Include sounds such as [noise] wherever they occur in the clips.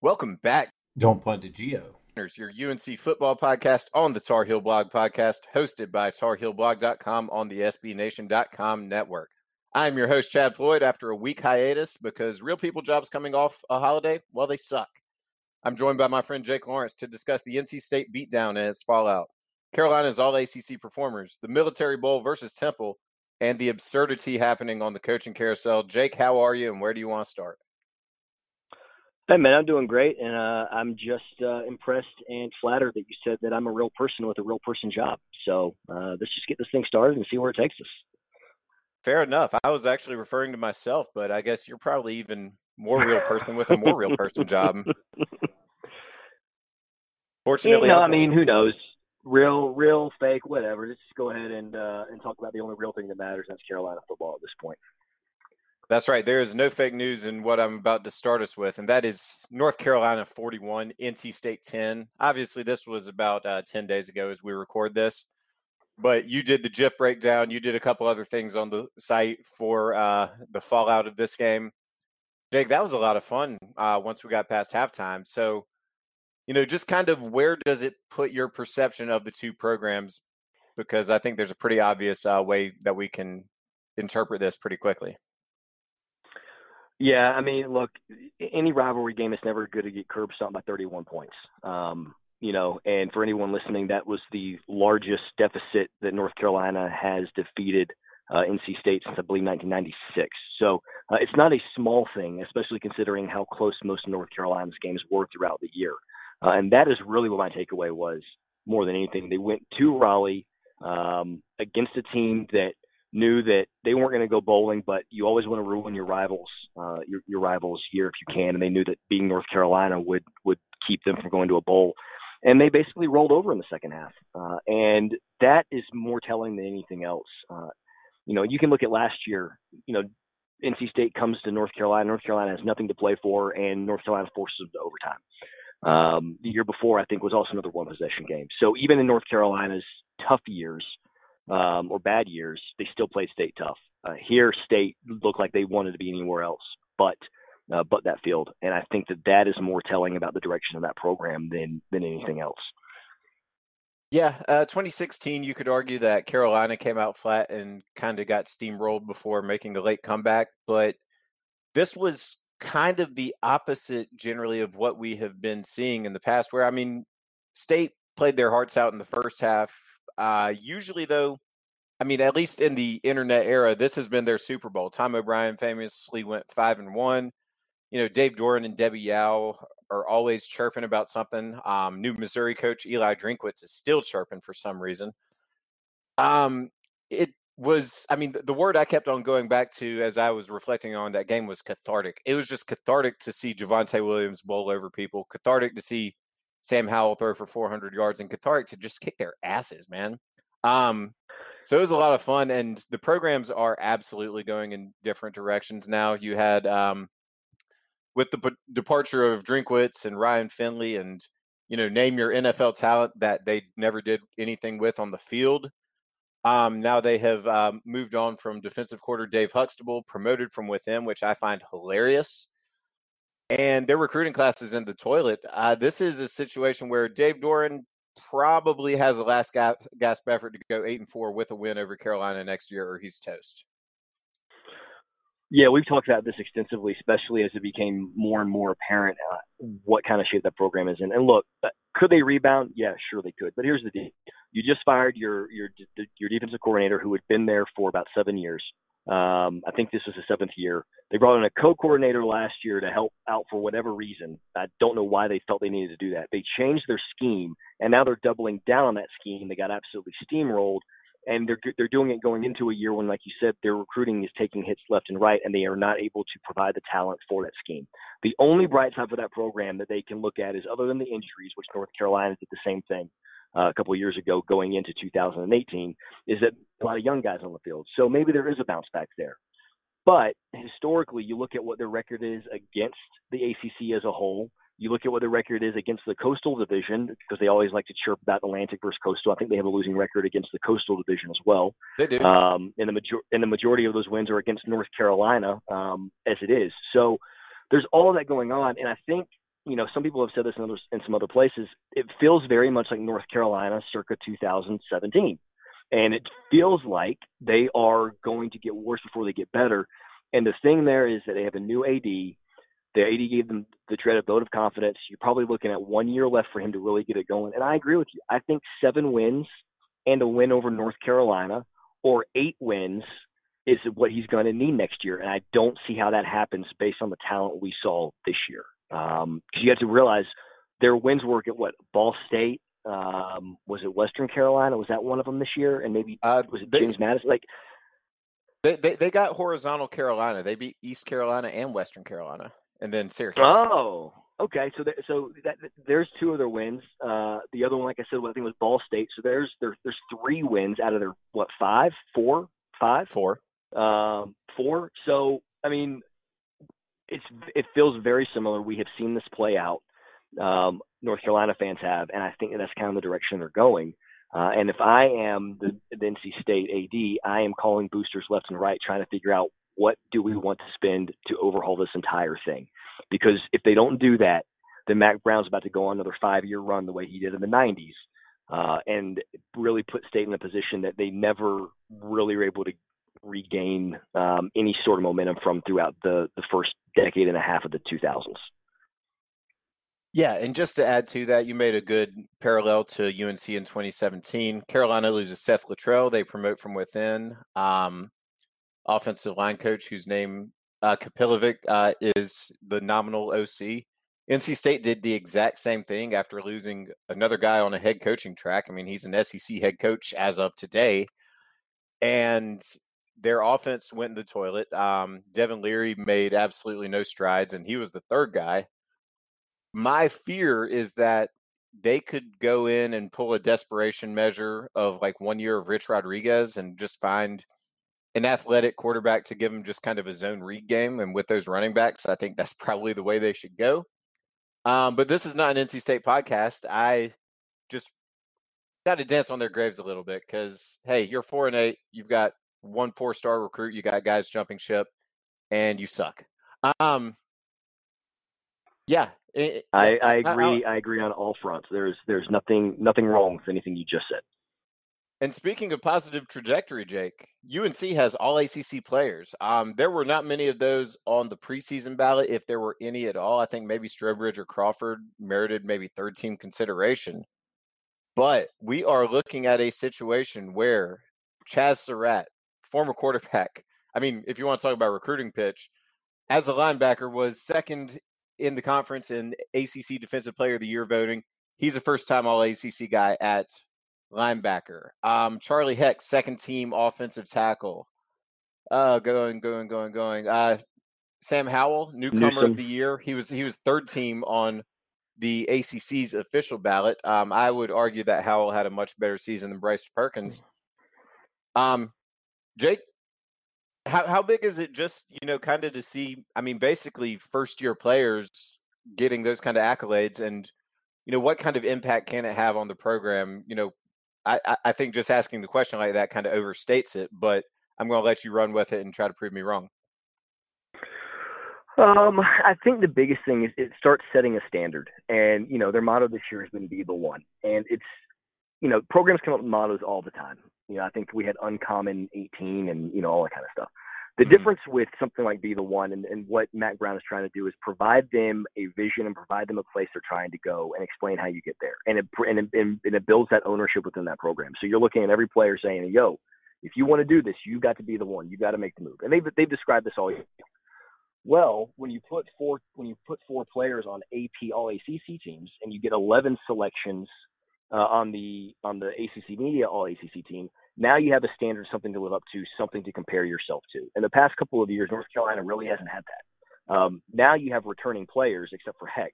Welcome back. Don't punt to Geo. Your UNC football podcast on the Tar Heel Blog podcast, hosted by TarHeelBlog.com on the SBNation.com network. I'm your host, Chad Floyd, after a week hiatus because real people jobs coming off a holiday, well, they suck. I'm joined by my friend Jake Lawrence to discuss the NC State beatdown and its fallout, Carolina's all ACC performers, the Military Bowl versus Temple, and the absurdity happening on the coaching carousel. Jake, how are you and where do you want to start? Hey man, I'm doing great, and uh, I'm just uh, impressed and flattered that you said that I'm a real person with a real person job. So uh, let's just get this thing started and see where it takes us. Fair enough. I was actually referring to myself, but I guess you're probably even more real person with a more real person job. [laughs] Fortunately, you know, I mean, who knows? Real, real, fake, whatever. Let's just go ahead and uh, and talk about the only real thing that matters. That's Carolina football at this point. That's right. There is no fake news in what I'm about to start us with, and that is North Carolina 41, NC State 10. Obviously, this was about uh, 10 days ago as we record this, but you did the GIF breakdown. You did a couple other things on the site for uh, the fallout of this game. Jake, that was a lot of fun uh, once we got past halftime. So, you know, just kind of where does it put your perception of the two programs? Because I think there's a pretty obvious uh, way that we can interpret this pretty quickly. Yeah, I mean, look, any rivalry game is never good to get curb stomped by 31 points. Um, you know, and for anyone listening, that was the largest deficit that North Carolina has defeated uh, NC State since I believe 1996. So uh, it's not a small thing, especially considering how close most North Carolina's games were throughout the year. Uh, and that is really what my takeaway was more than anything. They went to Raleigh um, against a team that knew that they weren't going to go bowling, but you always want to ruin your rivals, uh, your, your rivals here if you can. And they knew that being North Carolina would would keep them from going to a bowl. And they basically rolled over in the second half, uh, and that is more telling than anything else. Uh, you know, you can look at last year. You know, NC State comes to North Carolina. North Carolina has nothing to play for, and North Carolina forces them to overtime. Um, the year before, I think, was also another one possession game. So even in North Carolina's tough years, um, or bad years, they still played state tough. Uh, here, state looked like they wanted to be anywhere else, but uh, but that field, and I think that that is more telling about the direction of that program than than anything else. Yeah, uh, 2016, you could argue that Carolina came out flat and kind of got steamrolled before making a late comeback, but this was kind of the opposite generally of what we have been seeing in the past, where I mean, State played their hearts out in the first half, uh, usually, though, I mean, at least in the internet era, this has been their Super Bowl. Tom O'Brien famously went five and one. You know, Dave Doeren and Debbie Yow are always chirping about something. Um, new Missouri coach Eli Drinkwitz is still chirping for some reason. Um, it was, I mean, the, word I kept on going back to as I was reflecting on that game was cathartic. It was just cathartic to see Javonte Williams bowl over people, cathartic to see Sam Howell throw for 400 yards and cathartic to just kick their asses, man. Um, so it was a lot of fun, and the programs are absolutely going in different directions now. You had um, with the p- departure of Drinkwitz and Ryan Finley, and you know, name your NFL talent that they never did anything with on the field. Um, now they have um, moved on from defensive quarter Dave Huxtable, promoted from within, which I find hilarious and their recruiting class is in the toilet. Uh, this is a situation where Dave Doeren probably has a last gasp, gasp effort to go eight and four with a win over Carolina next year, or he's toast. Yeah, we've talked about this extensively, especially as it became more and more apparent uh, what kind of shape that program is in. And look, uh, could they rebound? Yeah, sure they could. But here's the deal: you just fired your your your defensive coordinator who had been there for about seven years. Um, I think this was the seventh year. They brought in a co-coordinator last year to help out for whatever reason. I don't know why they felt they needed to do that. They changed their scheme, and now they're doubling down on that scheme. They got absolutely steamrolled, and they're they're doing it going into a year when, like you said, their recruiting is taking hits left and right, and they are not able to provide the talent for that scheme. The only bright side for that program that they can look at is other than the injuries, which North Carolina did the same thing uh, a couple of years ago going into 2018 is that a lot of young guys on the field. So maybe there is a bounce back there. But historically, you look at what their record is against the ACC as a whole. You look at what their record is against the Coastal Division because they always like to chirp about Atlantic versus Coastal. I think they have a losing record against the Coastal Division as well. They do. Um, and the major- and the majority of those wins are against North Carolina um, as it is. So there's all of that going on, and I think you know, some people have said this in, other, in some other places. It feels very much like North Carolina circa 2017. And it feels like they are going to get worse before they get better. And the thing there is that they have a new AD. The AD gave them the dreaded vote of confidence. You're probably looking at one year left for him to really get it going. And I agree with you. I think seven wins and a win over North Carolina or eight wins is what he's going to need next year. And I don't see how that happens based on the talent we saw this year. Because um, you have to realize their wins were at what Ball State. Um, was it Western Carolina? Was that one of them this year? And maybe uh, was it they, James Madison? Like they, they they got horizontal Carolina. They beat East Carolina and Western Carolina, and then Syracuse. Oh, okay. So so that, there's two of their wins. Uh, the other one, like I said, I think was Ball State. So there's there, there's three wins out of their what five, four, five, four, um, four. So I mean, it's it feels very similar. We have seen this play out. Um, North Carolina fans have, and I think that's kind of the direction they're going. Uh, and if I am the, the NC State AD, I am calling boosters left and right, trying to figure out what do we want to spend to overhaul this entire thing. Because if they don't do that, then Mack Brown's about to go on another five-year run the way he did in the 90s, uh, and really put State in a position that they never really were able to regain um, any sort of momentum from throughout the the first decade and a half of the 2000s. Yeah, and just to add to that, you made a good parallel to UNC in 2017. Carolina loses Seth Littrell; they promote from within. Um, offensive line coach, whose name uh, Kapilovic uh, is the nominal OC. NC State did the exact same thing after losing another guy on a head coaching track. I mean, he's an SEC head coach as of today, and their offense went in the toilet. Um, Devin Leary made absolutely no strides, and he was the third guy. My fear is that they could go in and pull a desperation measure of like one year of Rich Rodriguez and just find an athletic quarterback to give them just kind of a zone read game. And with those running backs, I think that's [laughs] probably the way they should go. Um, but this is not an NC State podcast. I just got to dance on their graves a little bit because hey, you're four and eight. You've got one four star recruit. You got guys jumping ship, and you suck. Um, yeah, it, I, I agree. I, I, I agree on all fronts. There's there's nothing nothing wrong with anything you just said. And speaking of positive trajectory, Jake, UNC has all ACC players. Um, there were not many of those on the preseason ballot, if there were any at all. I think maybe Strowbridge or Crawford merited maybe third team consideration. But we are looking at a situation where Chazz Surratt, former quarterback. [laughs] I mean, if you want to talk about recruiting pitch, as a linebacker, was second in the conference in ACC Defensive Player of the Year voting. He's a first time All ACC guy at linebacker. Um, Charlie Heck, second team offensive tackle. Uh, going, going, going, going. Uh, Sam Howell, newcomer Newsome. of the year. He was he was third team on the ACC's official ballot. Um, I would argue that Howell had a much better season than Bryce Perkins. Um, Jake, how how big is it just you know kind of to see? I mean, basically first year players getting those kind of accolades, and you know what kind of impact can it have on the program? You know, I I think just asking the question like that kind of overstates it, but I'm going to let you run with it and try to prove me wrong. Um, I think the biggest thing is it starts setting a standard, and you know their motto this year has been "Be the One," and it's you know programs come up with mottos all the time. You know, I think we had uncommon 18 and, you know, all that kind of stuff. The mm-hmm. difference with something like Be the One and, and what Mack Brown is trying to do is provide them a vision and provide them a place they're trying to go and explain how you get there. And it, and it, and it builds that ownership within that program. So you're looking at every player saying, yo, if you want to do this, you've got to be the one. You've got to make the move. And they've, they've described this all year. Well, when you put four when you put four players on AP All ACC teams and you get 11 selections uh, on the on the ACC Media All ACC team, now you have a standard, something to live up to, something to compare yourself to. In the past couple of years, North Carolina really hasn't had that. Um, now you have returning players, except for Heck,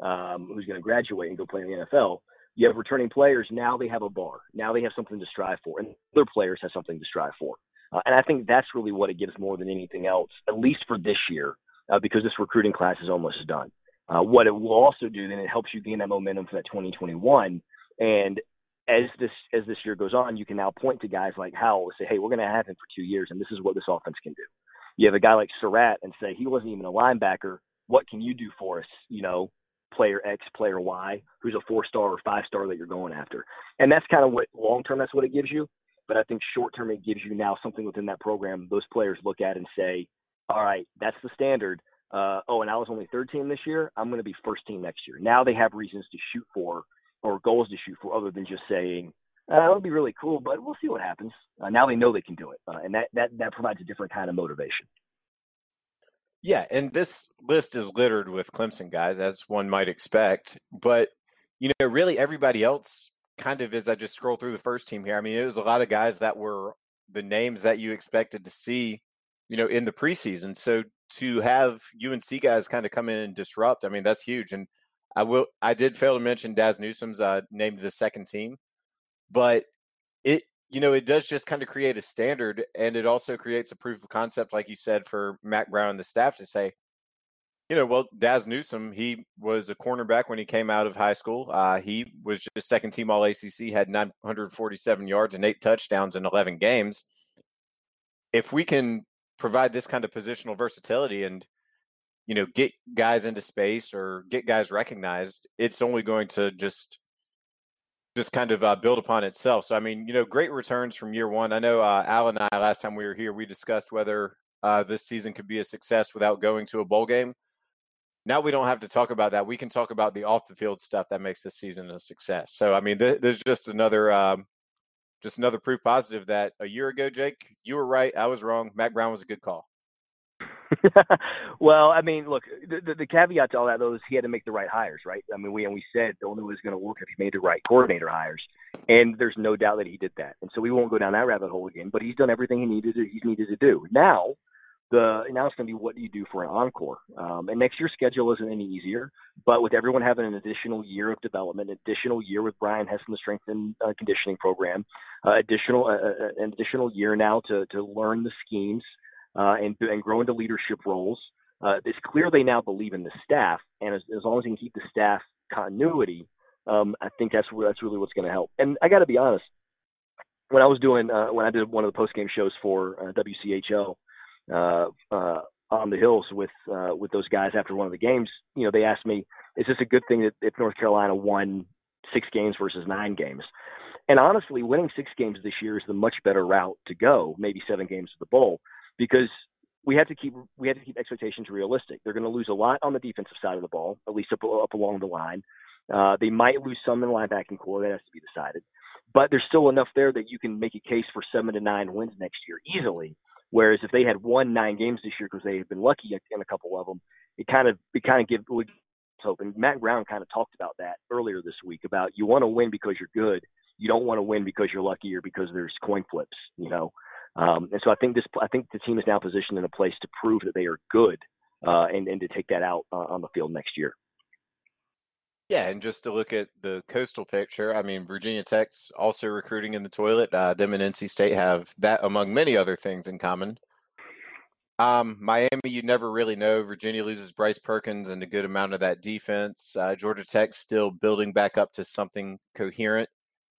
um, who's going to graduate and go play in the NFL. You have returning players. Now they have a bar. Now they have something to strive for, and other players have something to strive for. Uh, and I think that's really what it gives more than anything else, at least for this year, uh, because this recruiting class is almost done. Uh, what it will also do, then it helps you gain that momentum for that 2021 and as this as this year goes on, you can now point to guys like Howell and say, "Hey, we're going to have him for two years, and this is what this offense can do." You have a guy like Surratt and say he wasn't even a linebacker. What can you do for us? You know, player X, player Y, who's a four star or five star that you're going after. And that's kind of what long term, that's what it gives you. But I think short term, it gives you now something within that program those players look at and say, all right, that's the standard. Uh, oh, and I was only third team this year. I'm going to be first team next year. Now they have reasons to shoot for or goals to shoot for other than just saying, uh, that would be really cool, but we'll see what happens. Uh, now they know they can do it, uh, and that, that that provides a different kind of motivation. Yeah, and this list is littered with Clemson guys, as one might expect. But you know, really everybody else kind of as I just scroll through the first team here. I mean, it was a lot of guys that were the names that you expected to see, you know, in the preseason. So to have UNC guys kind of come in and disrupt, I mean, that's huge. And I will, I did fail to mention Dazz Newsome's uh, named the second team, but it, you know, it does just kind of create a standard, and it also creates a proof of concept, like you said, for Mack Brown and the staff to say, you know, well, Dazz Newsome, he was a cornerback when he came out of high school. Uh, he was just second team All ACC, had 947 yards and eight touchdowns in 11 games. If we can provide this kind of positional versatility and, you know, get guys into space or get guys recognized, it's only going to just just kind of uh, build upon itself. So, I mean, you know, great returns from year one. I know uh, Al and I last time we were here, we discussed whether uh, this season could be a success without going to a bowl game now we don't have to talk about that. We can talk about the off the field stuff that makes this season a success. So I mean, th- there's just another um, just another proof positive that a year ago, Jake, you were right, I was wrong. Mack Brown was a good call. [laughs] well, I mean, look, the, the, the, caveat to all that though is he had to make the right hires, right? I mean, we and we said the only way was going to work if he made the right coordinator hires, and there's no doubt that he did that. And so we won't go down that rabbit hole again. But he's done everything he needed to, he's needed to do. Now the now it's going to be what do you do for an encore? Um, and next year's schedule isn't any easier, but with everyone having an additional year of development, additional year with Brian Hess in the strength and uh, conditioning program, uh, additional uh, uh, an additional year now to to learn the schemes uh, and and grow into leadership roles. it's clear they now believe in the staff, and as, as long as they can keep the staff continuity, um, I think that's that's really what's going to help. And I got to be honest, when I was doing when I did one of the post game shows for WCHL uh, uh, on the hills with uh, with those guys after one of the games. You know, they asked me, "Is this a good thing that if North Carolina won six games versus nine games?" And honestly, winning six games this year is the much better route to go. Maybe seven games to the bowl because we have to keep we have to keep expectations realistic. They're going to lose a lot on the defensive side of the ball, at least up up along the line. Uh, they might lose some in the linebacking core. That has to be decided. But there's still enough there that you can make a case for seven to nine wins next year easily. Whereas if they had won nine games this year because they had been lucky in a couple of them, it kind of it kind of give would hope. And Mack Brown kind of talked about that earlier this week about you want to win because you're good. You don't want to win because you're lucky or because there's coin flips, you know. Um, and so I think this I think the team is now positioned in a place to prove that they are good uh, and and to take that out uh, on the field next year. Yeah, and just to look at the coastal picture, I mean, Virginia Tech's also recruiting in the toilet. Uh, them and NC State have that, among many other things, in common. Um, Miami, you never really know. Virginia loses Bryce Perkins and a good amount of that defense. Uh, Georgia Tech still building back up to something coherent.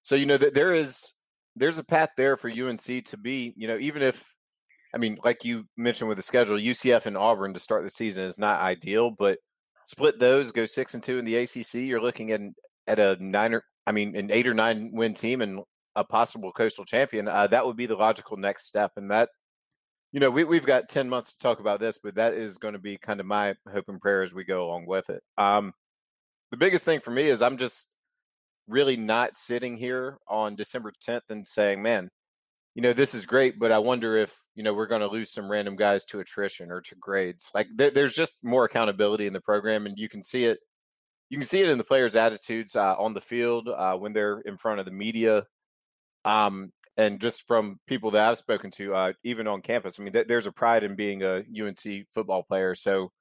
So you know that there is there's a path there for UNC to be. You know, even if I mean, like you mentioned with the schedule, UCF and Auburn to start the season is not ideal, but split those, go six and two in the ACC, you're looking at at a nine or I mean an eight or nine win team and a possible coastal champion. Uh, that would be the logical next step, and that you know we we've got ten months to talk about this, but that is going to be kind of my hope and prayer as we go along with it. Um, the biggest thing for me is I'm just really not sitting here on December 10th and saying, man, you know, this is great, but I wonder if, you know, we're going to lose some random guys to attrition or to grades. Like th- there's just more accountability in the program and you can see it. You can see it in the players' attitudes uh, on the field uh, when they're in front of the media, um, and just from people that I've spoken to, uh, even on campus. I mean, th- there's a pride in being a UNC football player. So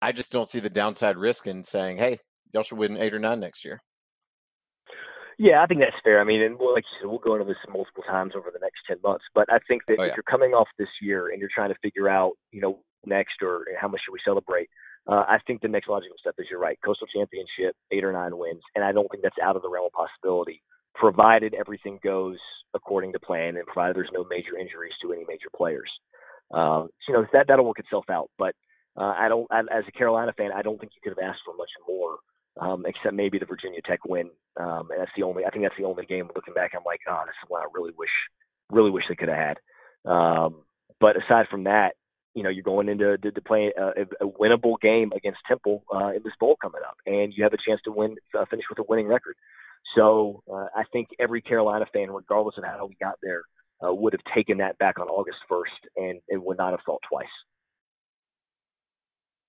I just don't see the downside risk in saying, "Hey, y'all should win eight or nine next year." Yeah, I think that's fair. I mean, and like you said, we'll go into this multiple times over the next ten months. But I think that oh, yeah. if you're coming off this year and you're trying to figure out, you know, next or how much should we celebrate, uh, I think the next logical step is you're right, coastal championship, eight or nine wins, and I don't think that's out of the realm of possibility, provided everything goes according to plan and provided there's no major injuries to any major players. Uh, you know, that that'll work itself out. But uh, I don't, I, as a Carolina fan, I don't think you could have asked for much more, um, except maybe the Virginia Tech win. Um, and that's the only, I think that's the only game looking back. I'm like, oh, this is one I really wish, really wish they could have had. Um, but aside from that, you know, you're going into to, to play a, a winnable game against Temple uh, in this bowl coming up, and you have a chance to win, uh, finish with a winning record. So uh, I think every Carolina fan, regardless of how we got there, uh, would have taken that back on August 1st and, and would not have thought twice.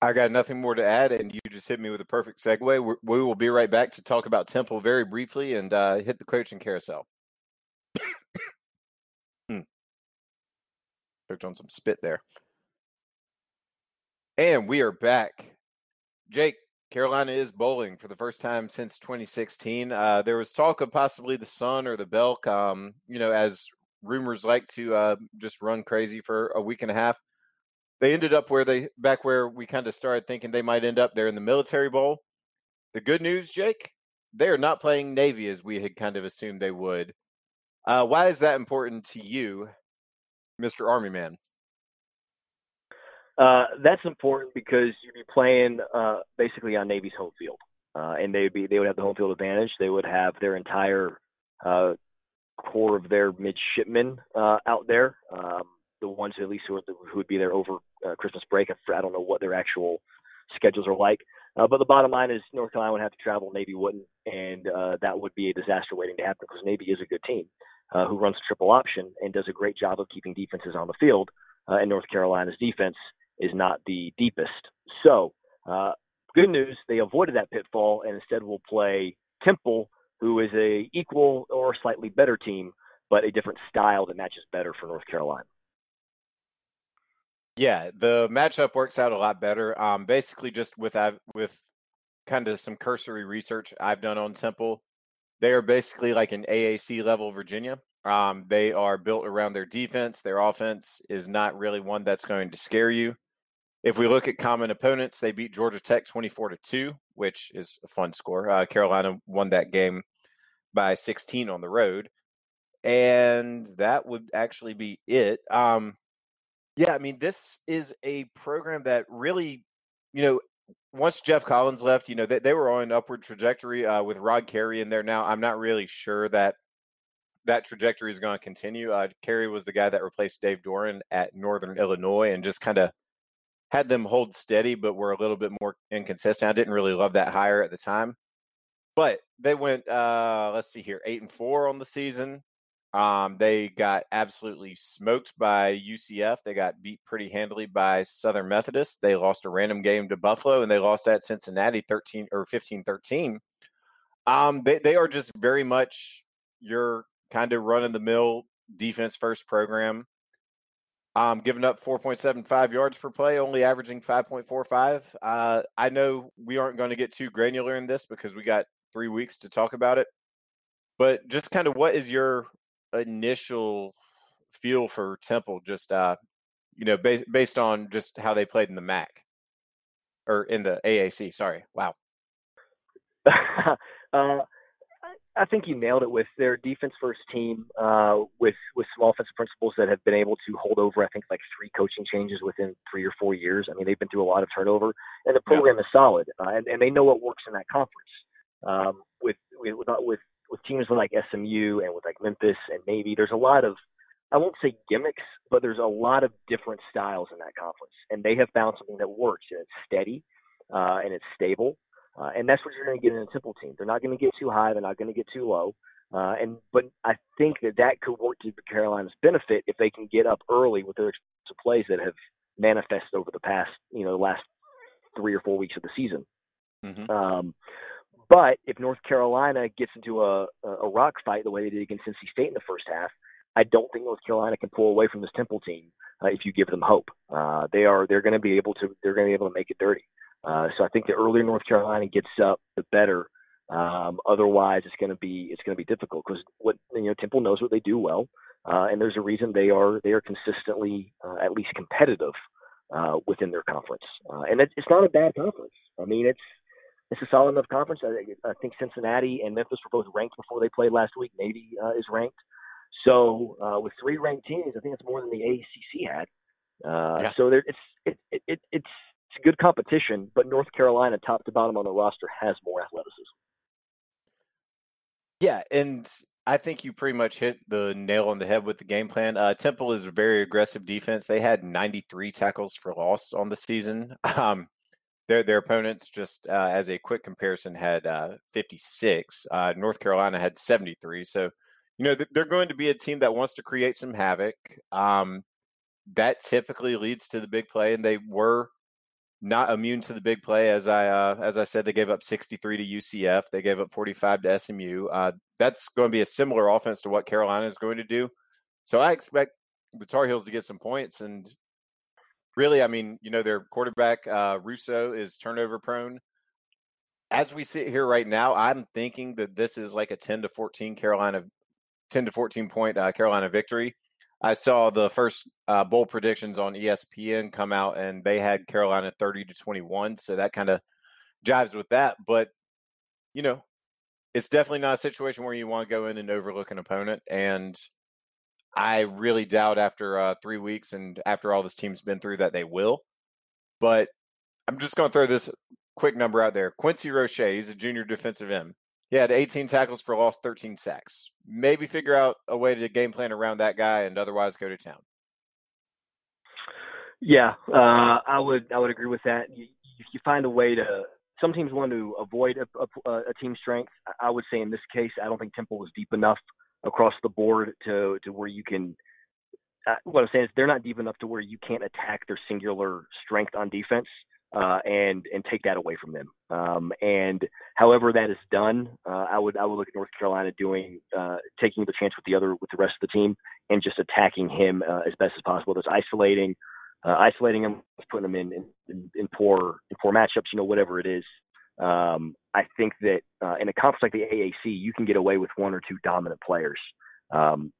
I got nothing more to add, and you just hit me with a perfect segue. We're, we will be right back to talk about Temple very briefly and uh, hit the coaching carousel. [coughs] hmm. Choked on some spit there. And we are back. Jake, Carolina is bowling for the first time since 2016. Uh, there was talk of possibly the Sun or the Belk, um, you know, as rumors like to uh, just run crazy for a week and a half. They ended up where they back where we kind of started thinking they might end up there in the Military Bowl. The good news, Jake, they are not playing Navy as we had kind of assumed they would. Uh, why is that important to you, Mr. Army Man? Uh, that's important because you'd be playing uh, basically on Navy's home field, uh, and they'd be they would have the home field advantage. They would have their entire uh, core of their midshipmen uh, out there, um, the ones at least who, are, who would be there over uh, Christmas break. I don't know what their actual schedules are like, uh, but the bottom line is North Carolina would have to travel, Navy wouldn't, and uh, that would be a disaster waiting to happen because Navy is a good team uh, who runs a triple option and does a great job of keeping defenses on the field. Uh, and North Carolina's defense is not the deepest. So, uh, good news, they avoided that pitfall and instead will play Temple, who is a equal or slightly better team, but a different style that matches better for North Carolina. Yeah, the matchup works out a lot better. Um, basically, just with with kind of some cursory research I've done on Temple, they are basically like an AAC level Virginia. Um, they are built around their defense. Their offense is not really one that's going to scare you. If we look at common opponents, they beat Georgia Tech 24 to 2, which is a fun score. Uh, Carolina won that game by 16 on the road. And that would actually be it. Um, yeah, I mean, this is a program that really, you know, once Geoff Collins left, you know, they, they were on an upward trajectory uh, with Rod Carey in there now. I'm not really sure that that trajectory is going to continue. Uh, Carey was the guy that replaced Dave Doeren at Northern Illinois and just kind of had them hold steady, but were a little bit more inconsistent. I didn't really love that hire at the time, but they went. Uh, let's see here, eight and four on the season. Um, they got absolutely smoked by UCF. They got beat pretty handily by Southern Methodist. They lost a random game to Buffalo, and they lost at Cincinnati 13 or 15 13. Um, they, they are just very much your kind of run of the mill defense first program. Um, giving up 4.75 yards per play, only averaging 5.45. Uh, I know we aren't going to get too granular in this because we got three weeks to talk about it. But just kind of what is your initial feel for Temple? Just uh, you know, based based on just how they played in the MAC or in the AAC. Sorry, wow. [laughs] uh, I think you nailed it with their defense first team, uh, with with some offensive principles that have been able to hold over. I think like three coaching changes within three or four years. I mean, they've been through a lot of turnover, and the program yeah. is solid, uh, and, and they know what works in that conference. Um, with with with with teams like SMU and with like Memphis and Navy, there's a lot of I won't say gimmicks, but there's a lot of different styles in that conference, and they have found something that works and it's steady uh, and it's stable uh, and that's what you're going to get in a Temple team. They're not going to get too high. They're not going to get too low. Uh, and but I think that that could work to Carolina's benefit if they can get up early with their plays that have manifested over the past, you know, last three or four weeks of the season. Mm-hmm. Um, but if North Carolina gets into a, a rock fight the way they did against NC State in the first half, I don't think North Carolina can pull away from this Temple team uh, if you give them hope. Uh, they are they're going to be able to they're going to be able to make it dirty. Uh, so I think the earlier North Carolina gets up, the better. Um, otherwise, it's going to be it's going to be difficult because what you know Temple knows what they do well, uh, and there's a reason they are they are consistently uh, at least competitive uh, within their conference, uh, and it, it's not a bad conference. I mean, it's it's a solid enough conference. I, I think Cincinnati and Memphis were both ranked before they played last week. Navy uh, is ranked, so uh, with three ranked teams, I think it's more than the ACC had. Uh, yeah. So there, it's it, it, it, it's it's good competition, but North Carolina, top to bottom on the roster, has more athleticism. Yeah, and I think you pretty much hit the nail on the head with the game plan. Uh, Temple is a very aggressive defense. They had 93 tackles for loss on the season. [laughs] Um, their their opponents, just uh, as a quick comparison, had uh, 56. Uh, North Carolina had 73. So, you know, they're going to be a team that wants to create some havoc. Um, that typically leads to the big play, and they were not immune to the big play. As I uh, as I said, they gave up 63 to UCF. They gave up 45 to SMU. Uh, that's going to be a similar offense to what Carolina is going to do. So I expect the Tar Heels to get some points. And really, I mean, you know, their quarterback uh, Russo is turnover prone. As we sit here right now, I'm thinking that this is like a 10 to 14 Carolina, 10 to 14 point uh, Carolina victory. I saw the first uh, bowl predictions on ESPN come out, and they had Carolina 30 to 21. So that kind of jives with that. But, you know, it's definitely not a situation where you want to go in and overlook an opponent. And I really doubt after uh, three weeks and after all this team's been through that they will. But I'm just going to throw this quick number out there. Quincy Roche, he's a junior defensive end. He had 18 tackles for loss, 13 sacks. Maybe figure out a way to game plan around that guy, and otherwise go to town. Yeah, uh, I would I would agree with that. You, you find a way to. Some teams want to avoid a, a, a team strength. I would say in this case, I don't think Temple was deep enough across the board to to where you can. Uh, what I'm saying is they're not deep enough to where you can't attack their singular strength on defense uh, and and take that away from them. Um, and however that is done, uh, I would I would look at North Carolina doing uh, taking the chance with the other with the rest of the team and just attacking him uh, as best as possible. Just isolating, uh, isolating him, putting him in in, in poor in poor matchups. You know, whatever it is. Um, I think that uh, in a conference like the AAC, you can get away with one or two dominant players. Um,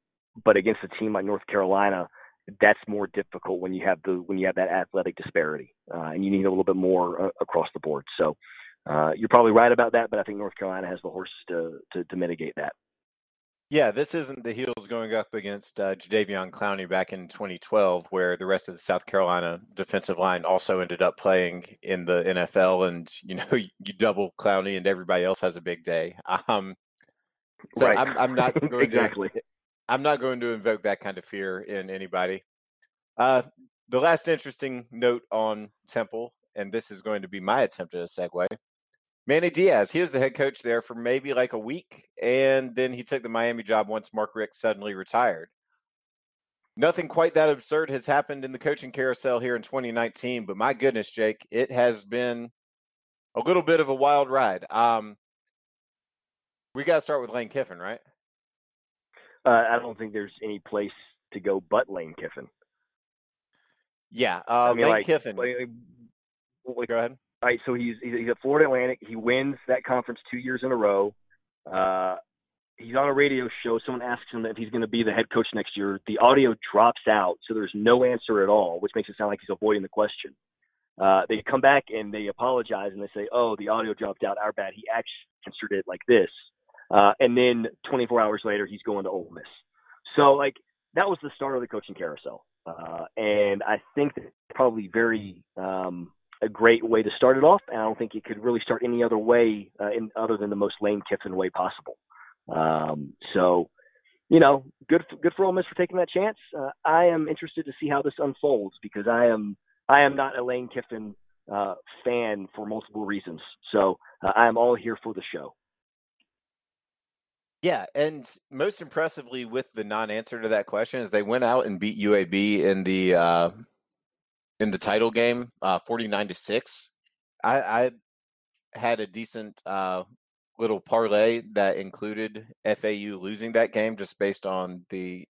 but against a team like North Carolina, that's more difficult when you have the when you have that athletic disparity, uh, and you need a little bit more uh, across the board. So uh, you're probably right about that, but I think North Carolina has the horses to, to, to mitigate that. Yeah, this isn't the heels going up against uh, Jadeveon Clowney back in 2012, where the rest of the South Carolina defensive line also ended up playing in the NFL, and you know [laughs] you double Clowney, and everybody else has a big day. Um, so right. I'm, I'm not [laughs] going exactly. to I'm not going to invoke that kind of fear in anybody. Uh, the last interesting note on Temple, and this is going to be my attempt at a segue. Manny Diaz, he was the head coach there for maybe like a week, and then he took the Miami job once Mark Richt suddenly retired. Nothing quite that absurd has happened in the coaching carousel here in 2019, but my goodness, Jake, it has been a little bit of a wild ride. Um, we got to start with Lane Kiffin, right? uh, I don't think there's any place to go but Lane Kiffin. Yeah, uh, I mean, Lane like, Kiffin. Like, like, go ahead. Right, so he's he's at Florida Atlantic. He wins that conference two years in a row. Uh, he's on a radio show. Someone asks him if he's going to be the head coach next year. The audio drops out, so there's no answer at all, which makes it sound like he's avoiding the question. Uh, they come back and they apologize and they say, "Oh, the audio dropped out. Our bad. He actually answered it like this." Uh, and then 24 hours later, he's going to Ole Miss. So like that was the start of the coaching carousel, uh, and I think that probably very um, a great way to start it off. And I don't think it could really start any other way uh, in, other than the most Lane Kiffin way possible. Um, so, you know, good for, good for Ole Miss for taking that chance. Uh, I am interested to see how this unfolds because I am I am not a Lane Kiffin uh, fan for multiple reasons. So uh, I am all here for the show. Yeah, and most impressively with the non-answer to that question is they went out and beat UAB in the uh, in the title game, uh, forty-nine to six. I, I had a decent uh, little parlay that included FAU losing that game just based on the,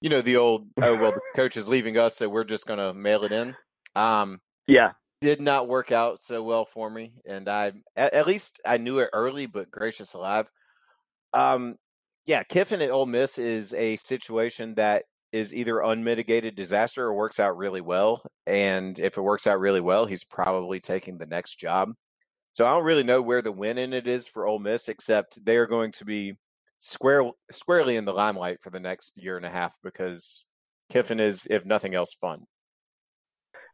you know, the old [laughs] oh well the coach is leaving us, so we're just gonna mail it in. Um, yeah, did not work out so well for me, and I at, at least I knew it early, but gracious alive. Um, yeah, Kiffin at Ole Miss is a situation that is either unmitigated disaster or works out really well. And if it works out really well, he's probably taking the next job. So I don't really know where the win in it is for Ole Miss, except they are going to be square squarely in the limelight for the next year and a half because Kiffin is, if nothing else, fun.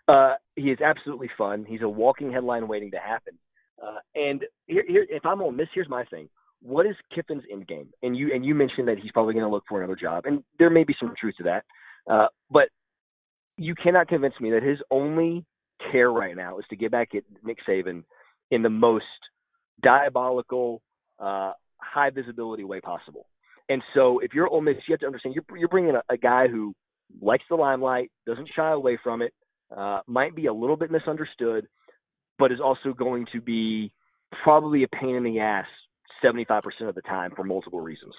Uh, he is absolutely fun. He's a walking headline waiting to happen. Uh, and here, here, if I'm Ole Miss, here's my thing. What is Kiffin's end game? And you and you mentioned that he's probably going to look for another job, and there may be some truth to that. Uh, but you cannot convince me that his only care right now is to get back at Nick Saban in the most diabolical, uh, high visibility way possible. And so, if you're Ole Miss, you have to understand you're, you're bringing a, a guy who likes the limelight, doesn't shy away from it, uh, might be a little bit misunderstood, but is also going to be probably a pain in the ass 75% of the time for multiple reasons.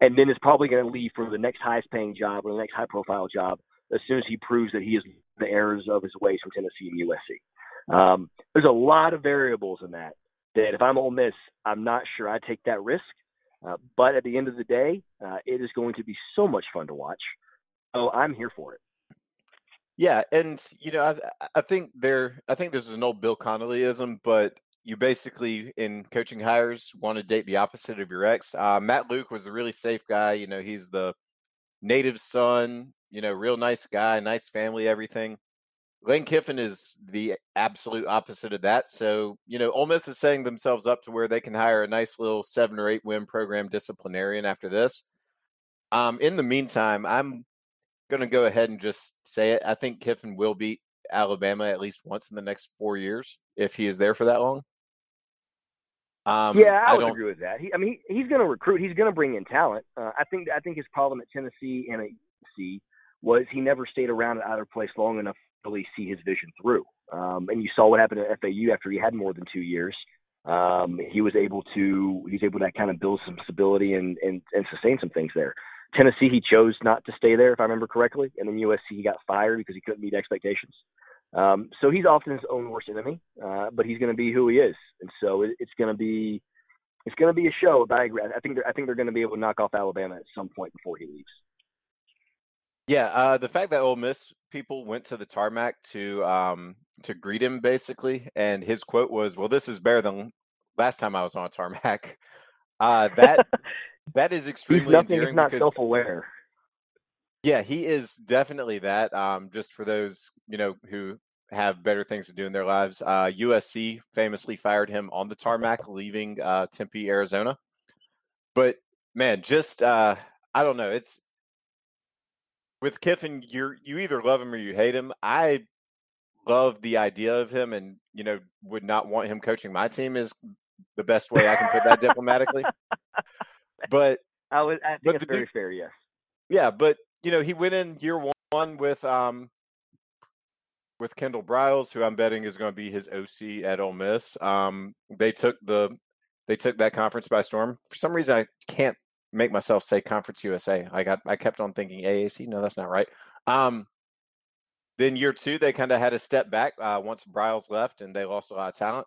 And then is probably going to leave for the next highest paying job or the next high profile job as soon as he proves that he is the errors of his ways from Tennessee and USC. Um, there's a lot of variables in that. That if I'm Ole Miss, I'm not sure I take that risk. Uh, but at the end of the day, uh, it is going to be so much fun to watch. So I'm here for it. Yeah, and you know, I, I think there, I think this is an old Bill Connellyism, but you basically in coaching hires want to date the opposite of your ex. Uh, Matt Luke was a really safe guy. You know, he's the native son. You know, real nice guy, nice family, everything. Lane Kiffin is the absolute opposite of that. So, you know, Ole Miss is setting themselves up to where they can hire a nice little seven or eight win program disciplinarian after this. Um, in the meantime, I'm going to go ahead and just say it. I think Kiffin will beat Alabama at least once in the next four years if he is there for that long. Um, yeah, I, I would agree with that. He, I mean, he, he's going to recruit. He's going to bring in talent. Uh, I think. I think his problem at Tennessee and at UC was he never stayed around at either place long enough to really see his vision through. Um, and you saw what happened at FAU after he had more than two years. Um, he was able to he's able to kind of build some stability and, and and sustain some things there. Tennessee, he chose not to stay there, if I remember correctly, and then USC he got fired because he couldn't meet expectations. Um, so he's often his own worst enemy, uh, but he's going to be who he is, and so it, it's going to be it's going to be a show. But I. I think they're, I think they're going to be able to knock off Alabama at some point before he leaves. Yeah, uh, the fact that Ole Miss people went to the tarmac to um, to greet him basically, and his quote was, "Well, this is better than last time I was on tarmac." Uh, that [laughs] that is extremely he's nothing endearing. not self-aware. Yeah, he is definitely that. Um, just for those you know who have better things to do in their lives, uh, USC famously fired him on the tarmac, leaving uh, Tempe, Arizona. But man, just uh, I don't know. It's with Kiffin. You you either love him or you hate him. I love the idea of him, and you know would not want him coaching my team. Is the best way I can put that diplomatically. [laughs] But I would I think it's very fair. Yes. Yeah, but you know, he went in year one with um with Kendall Briles, who I'm betting is going to be his OC at Ole Miss. Um, they took the they took that conference by storm. For some reason, I can't make myself say Conference USA. I got I kept on thinking AAC. No, that's not right. Um, then year two, they kind of had a step back uh, once Briles left, and they lost a lot of talent,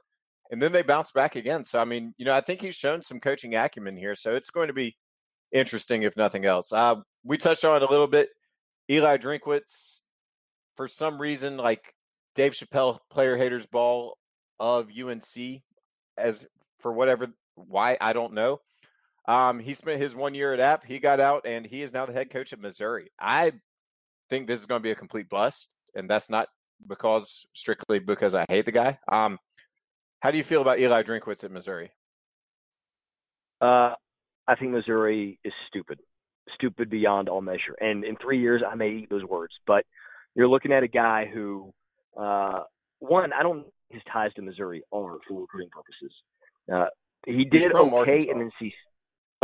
and then they bounced back again. So I mean, you know, I think he's shown some coaching acumen here. So it's going to be interesting, if nothing else. Uh, we touched on it a little bit. Eli Drinkwitz, for some reason, like Dave Chappelle, player haters ball of UNC, as for whatever why I don't know. Um, he spent his one year at App. He got out, and he is now the head coach at Missouri. I think this is going to be a complete bust, and that's not because strictly because I hate the guy. Um, how do you feel about Eli Drinkwitz at Missouri? Uh, I think Missouri is stupid, stupid beyond all measure. And in three years, I may eat those words, but you're looking at a guy who, uh, one, I don't his ties to Missouri are for recruiting purposes. Uh, he did okay and then.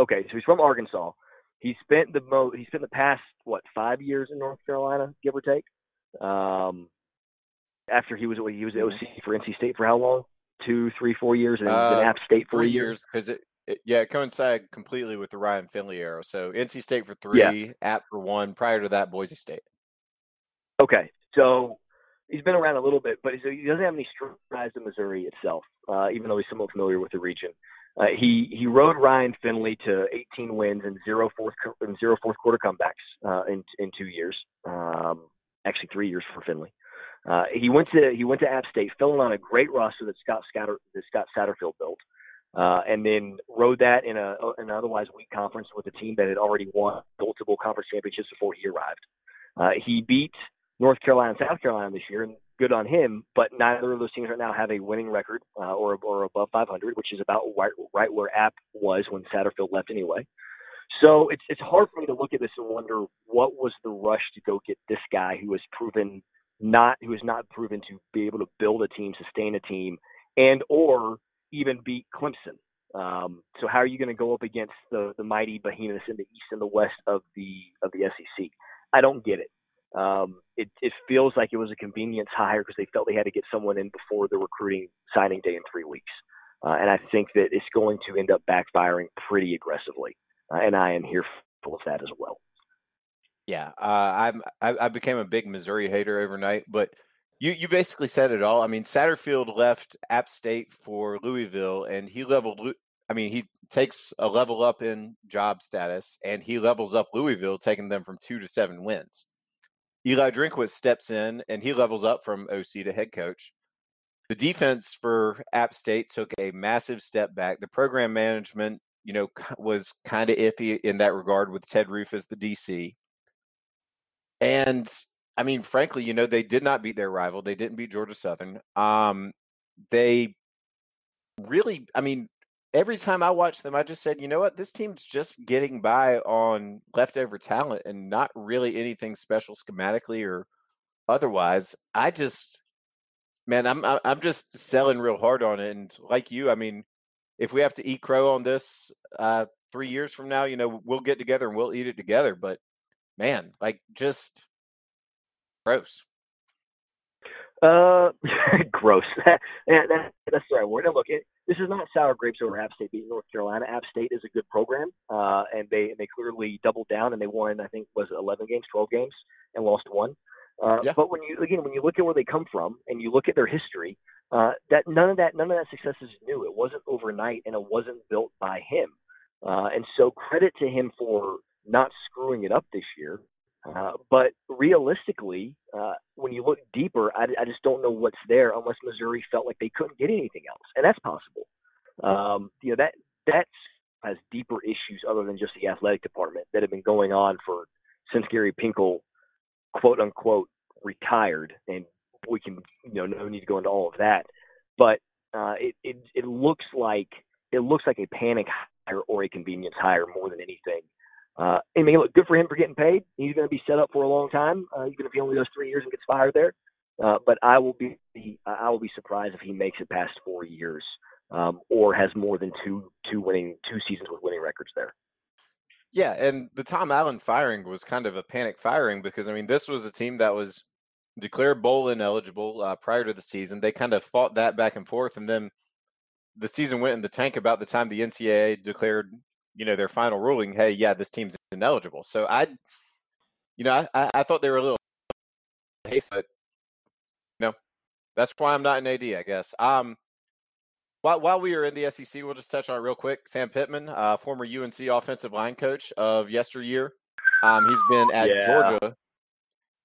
Okay, so he's from Arkansas. He spent the mo he spent the past what five years in North Carolina, give or take. Um, after he was he was OC for NC State for how long? Two, three, four years, and uh, then App State for three years because it it, yeah, it coincided completely with the Ryan Finley era. So NC State for three, yeah. App for one. Prior to that, Boise State. Okay, so he's been around a little bit, but he doesn't have any ties to Missouri itself, uh, even though he's somewhat familiar with the region. Uh, he he rode Ryan Finley to 18 wins and zero fourth and zero fourth quarter comebacks uh, in in two years. Um, actually, three years for Finley. Uh, he went to he went to App State, filling on a great roster that Scott Scatter, that Scott Satterfield built uh, and then rode that in a an otherwise weak conference with a team that had already won multiple conference championships before he arrived. Uh, he beat North Carolina and South Carolina this year, and good on him. But neither of those teams right now have a winning record uh, or or above 500, which is about right, right where App was when Satterfield left anyway. So it's it's hard for me to look at this and wonder what was the rush to go get this guy who has proven not who has not proven to be able to build a team, sustain a team, and or even beat Clemson. Um, so how are you going to go up against the the mighty behemoths in the east and the west of the of the SEC? I don't get it. Um, it, it feels like it was a convenience hire because they felt they had to get someone in before the recruiting signing day in three weeks. Uh, and I think that it's going to end up backfiring pretty aggressively. Uh, and I am here full of that as well. Yeah, uh, I'm. I, I, became a big Missouri hater overnight, but you you basically said it all. I mean, Satterfield left App State for Louisville, and he leveled. I mean, he takes a level up in job status, and he levels up Louisville, taking them from two to seven wins. Eli Drinkwitz steps in, and he levels up from OC to head coach. The defense for App State took a massive step back. The program management, you know, was kind of iffy in that regard with Ted Roof as the DC. And I mean, frankly, you know, they did not beat their rival. They didn't beat Georgia Southern. Um, they really, I mean, every time I watched them, I just said, you know what, this team's just getting by on leftover talent and not really anything special schematically or otherwise. I just, man, I'm I'm just selling real hard on it. And like you, I mean, if we have to eat crow on this uh, three years from now, you know, we'll get together and we'll eat it together. But man, like just gross. Uh, [laughs] gross. [laughs] that, that, that's the right word. Now, look, it, this is not sour grapes over App State beating North Carolina. App State is a good program, uh, and they they clearly doubled down and they won. I think was 11 games, 12 games, and lost one. Uh, yeah. But when you again, when you look at where they come from and you look at their history, uh, that none of that none of that success is new. It wasn't overnight, and it wasn't built by him. Uh, and so credit to him for not screwing it up this year. Uh, but realistically, uh, when you look deeper, I, I, just don't know what's there unless Missouri felt like they couldn't get anything else, and that's possible. Um, you know that that has deeper issues other than just the athletic department that have been going on for since Gary Pinkel, quote unquote, retired, and we can you know no need to go into all of that, but uh, it, it it looks like it looks like a panic hire or a convenience hire more than anything uh, I mean, look, good for him for getting paid. He's going to be set up for a long time, uh, even if he only does three years and gets fired there. Uh, but I will be I will be surprised if he makes it past four years um, or has more than two two winning two seasons with winning records there. Yeah, and the Tom Allen firing was kind of a panic firing because I mean this was a team that was declared bowl ineligible uh, prior to the season. They kind of fought that back and forth, and then the season went in the tank about the time the NCAA declared you know, their final ruling, hey, yeah, this team's ineligible. So I, you know, I, I thought they were a little hey, but you know, that's why I'm not an AD, I guess. Um, while while we are in the SEC, we'll just touch on it real quick. Sam Pittman, uh, former UNC offensive line coach of yesteryear, um, he's been at yeah. Georgia.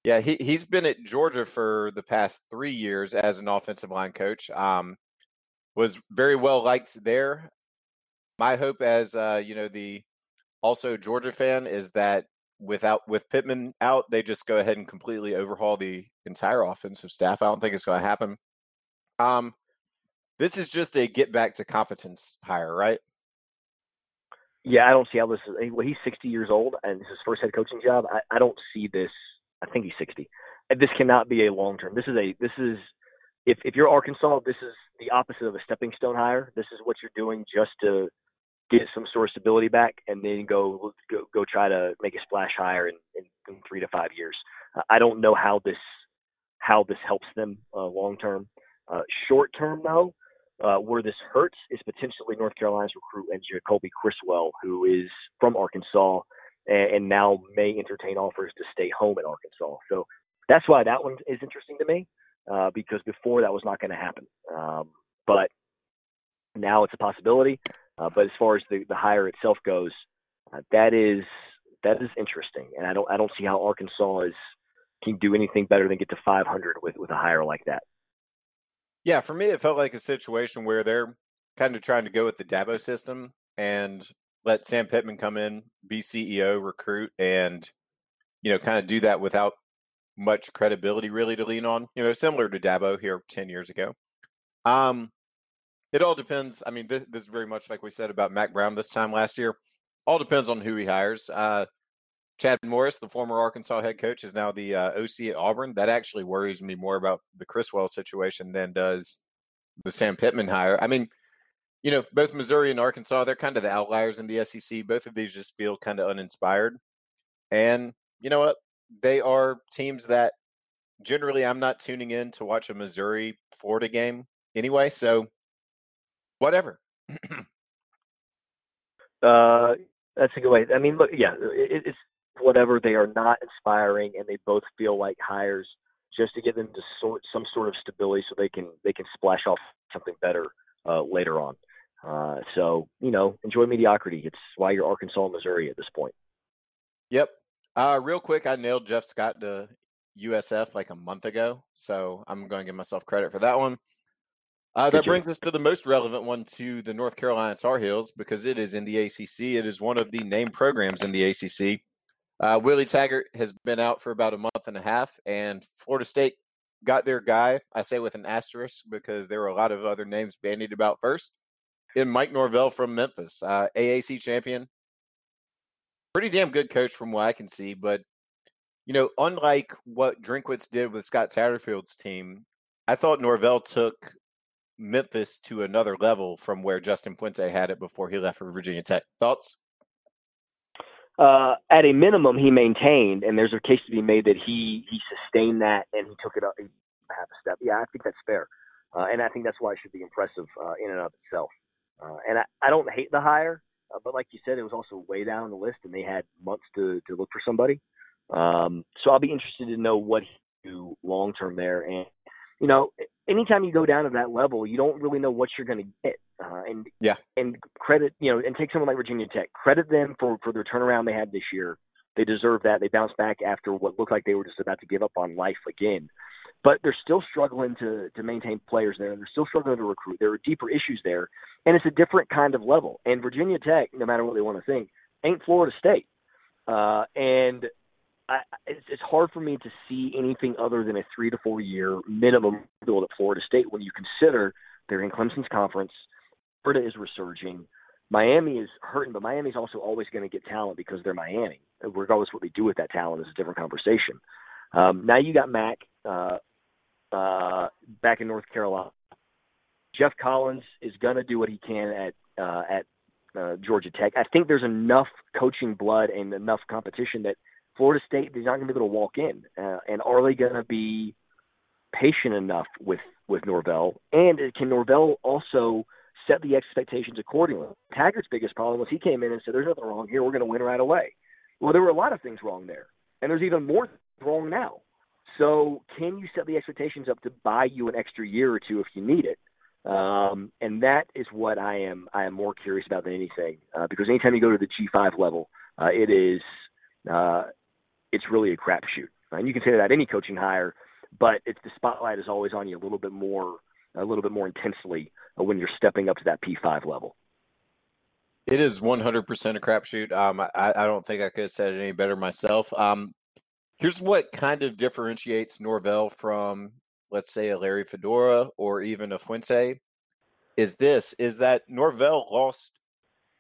Yeah, he he's been at Georgia for the past three years as an offensive line coach. Um, was very well liked there my hope as uh, you know the also Georgia fan is that without with Pittman out, they just go ahead and completely overhaul the entire offensive staff. I don't think it's going to happen. Um, this is just a get back to competence hire, right? Yeah, I don't see how this is. Well, he's 60 years old and this is his first head coaching job. I, I don't see this. I think he's 60. This cannot be a long term. This is a this is if if you're Arkansas, this is the opposite of a stepping stone hire. This is what you're doing just to get some sort of stability back, and then go go, go try to make a splash hire in, in, in three to five years. Uh, I don't know how this how this helps them uh, long term. Uh, short term, though, uh, where this hurts is potentially North Carolina's recruit and Jacoby Criswell, who is from Arkansas and, and now may entertain offers to stay home in Arkansas. So that's why that one is interesting to me uh, because before that was not going to happen. Um, but now it's a possibility. Uh, but as far as the, the hire itself goes, uh, that is that is interesting, and I don't I don't see how Arkansas is can do anything better than get to 500 with with a hire like that. Yeah, for me, it felt like a situation where they're kind of trying to go with the Dabo system and let Sam Pittman come in, be CEO, recruit, and you know, kind of do that without much credibility really to lean on. You know, similar to Dabo here ten years ago. Um, it all depends. I mean, this, this is very much like we said about Mack Brown this time last year. All depends on who he hires. Uh, Chad Morris, the former Arkansas head coach, is now the uh, OC at Auburn. That actually worries me more about the Criswell situation than does the Sam Pittman hire. I mean, you know, both Missouri and Arkansas, they're kind of the outliers in the SEC. Both of these just feel kind of uninspired. And you know what? They are teams that generally I'm not tuning in to watch a Missouri Florida game anyway. So, whatever. [clears throat] uh, that's a good way. I mean, look, yeah, it, it's whatever. They are not inspiring, and they both feel like hires just to get them to sort some sort of stability, so they can they can splash off something better uh, later on. Uh, so you know, enjoy mediocrity. It's why you're Arkansas Missouri at this point. Yep. Uh, real quick, I nailed Jeff Scott to USF like a month ago, so I'm going to give myself credit for that one. Uh, that brings us to the most relevant one to the North Carolina Tar Heels because it is in the ACC. It is one of the named programs in the ACC. Uh, Willie Taggart has been out for about a month and a half, and Florida State got their guy. I say with an asterisk because there were a lot of other names bandied about first. In Mike Norvell from Memphis, uh, AAC champion, pretty damn good coach from what I can see. But you know, unlike what Drinkwitz did with Scott Satterfield's team, I thought Norvell took Memphis to another level from where Justin Fuente had it before he left for Virginia Tech. Thoughts? Uh, at a minimum, he maintained, and there's a case to be made that he he sustained that and he took it up half a step. Yeah, I think that's fair, uh, and I think that's why it should be impressive uh, in and of itself. Uh, and I, I don't hate the hire, uh, but like you said, it was also way down the list, and they had months to to look for somebody. Um, so I'll be interested to know what he do long term there, and you know, anytime you go down to that level, you don't really know what you're going to get. Uh, and yeah, and credit you know, and take someone like Virginia Tech, credit them for for their turnaround they had this year. They deserve that. They bounced back after what looked like they were just about to give up on life again. But they're still struggling to to maintain players there. They're still struggling to recruit. There are deeper issues there, and it's a different kind of level. And Virginia Tech, no matter what they want to think, ain't Florida State. Uh, and I, it's, it's hard for me to see anything other than a three to four year minimum build at Florida State when you consider they're in Clemson's conference. Florida is resurging. Miami is hurting, but Miami's also always going to get talent because they're Miami. Regardless what they do with that talent is a different conversation. Um, now you got Mack uh, uh, back in North Carolina. Geoff Collins is going to do what he can at uh, at uh, Georgia Tech. I think there's enough coaching blood and enough competition that Florida State is not going to be able to walk in. Uh, and are they going to be patient enough with with Norvell? And can Norvell also set the expectations accordingly? Taggart's biggest problem was he came in and said, "There's nothing wrong here. We're going to win right away." Well, there were a lot of things wrong there, and there's even more wrong now. So, can you set the expectations up to buy you an extra year or two if you need it? Um, and that is what I am I am more curious about than anything, uh, because anytime you go to the G5 level, uh, it is uh, it's really a crapshoot. And you can say that any coaching hire, but it's the spotlight is always on you a little bit more, a little bit more intensely when you're stepping up to that P5 level. It is 100% a crapshoot. Um, I, I don't think I could have said it any better myself. Um, here's what kind of differentiates Norvell from, let's say, a Larry Fedora or even a Fuente. Is this is that Norvell lost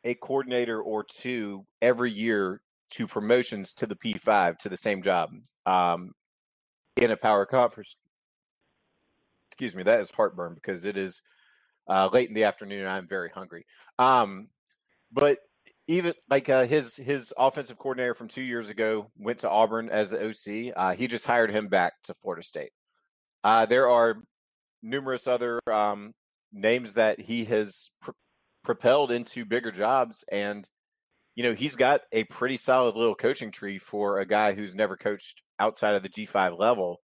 a coordinator or two every year to promotions to the P5 to the same job um, in a power conference. Excuse me, that is heartburn because it is uh, late in the afternoon and I'm very hungry. Um, but even like uh, his his offensive coordinator from two years ago went to Auburn as the OC. Uh, he just hired him back to Florida State. Uh, there are numerous other um, names that he has pr- propelled into bigger jobs, and you know, he's got a pretty solid little coaching tree for a guy who's never coached outside of the G5 level.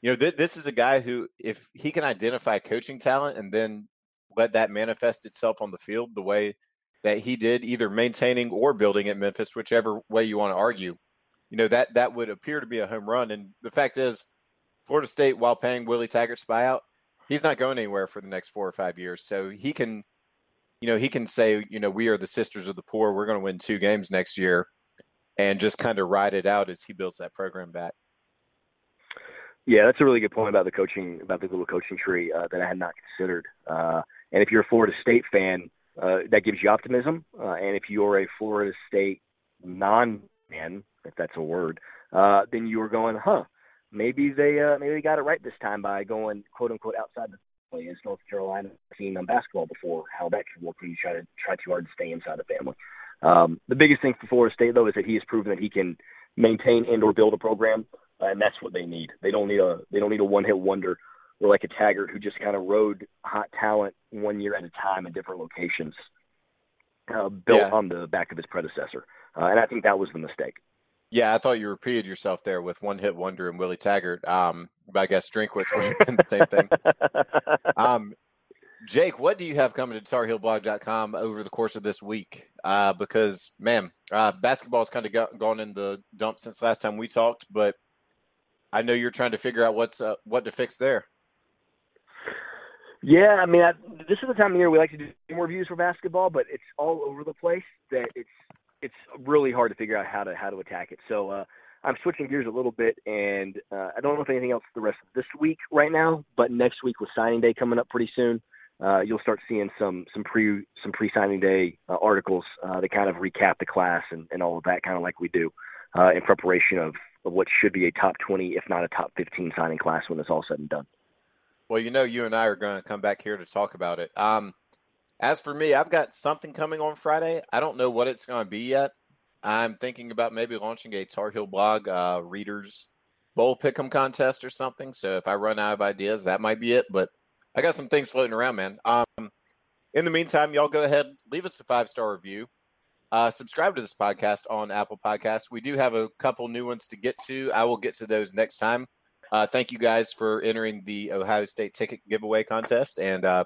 You know, th- this is a guy who, if he can identify coaching talent and then let that manifest itself on the field the way that he did, either maintaining or building at Memphis, whichever way you want to argue, you know, that that would appear to be a home run. And the fact is, Florida State, while paying Willie Taggart's buyout, he's not going anywhere for the next four or five years. So he can you know, he can say, you know, we are the sisters of the poor. We're going to win two games next year and just kind of ride it out as he builds that program back. Yeah, that's a really good point about the coaching, about the little coaching tree uh, that I had not considered. Uh, and if you're a Florida State fan, uh, that gives you optimism. Uh, and if you're a Florida State non-fan, if that's a word, uh, then you are going, huh? Maybe they uh, maybe they got it right this time by going quote unquote outside the As North Carolina seen on basketball before, how that could work when you try to try too hard to stay inside the family. Um, the biggest thing for Florida State though is that he has proven that he can maintain and or build a program, uh, and that's what they need. They don't need a they don't need a one hit wonder or like a Taggart who just kind of rode hot talent one year at a time in different locations, uh, built yeah. on the back of his predecessor. Uh, and I think that was the mistake. Yeah, I thought you repeated yourself there with one hit wonder and Willie Taggart. Um, I guess Drinkwitz would have been the same thing. [laughs] Um, Jake, what do you have coming to TarHeelBlog.com over the course of this week? Uh, because, man, uh, basketball's kind of got, gone in the dump since last time we talked, but I know you're trying to figure out what's uh, what to fix there. Yeah, I mean, I, this is the time of year we like to do more reviews for basketball, but it's all over the place. That it's it's really hard to figure out how to how to attack it. So uh, I'm switching gears a little bit, and uh, I don't know if anything else the rest of this week right now, but next week with signing day coming up pretty soon, uh, you'll start seeing some some pre some pre signing day uh, articles uh, that kind of recap the class and, and all of that, kind of like we do uh, in preparation of, of what should be a top 20, if not a top 15 signing class when it's all said and done. Well, you know, you and I are going to come back here to talk about it. Um, as for me, I've got something coming on Friday. I don't know what it's going to be yet. I'm thinking about maybe launching a Tar Heel blog uh, readers bowl pick'em contest or something. So if I run out of ideas, that might be it. But I got some things floating around, man. Um, in the meantime, y'all go ahead, leave us a five star review. Uh, subscribe to this podcast on Apple Podcasts. We do have a couple new ones to get to. I will get to those next time. Uh, thank you guys for entering the Ohio State ticket giveaway contest, and uh,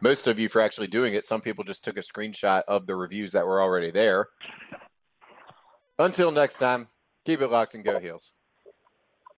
most of you for actually doing it. Some people just took a screenshot of the reviews that were already there. Until next time, keep it locked and go heels.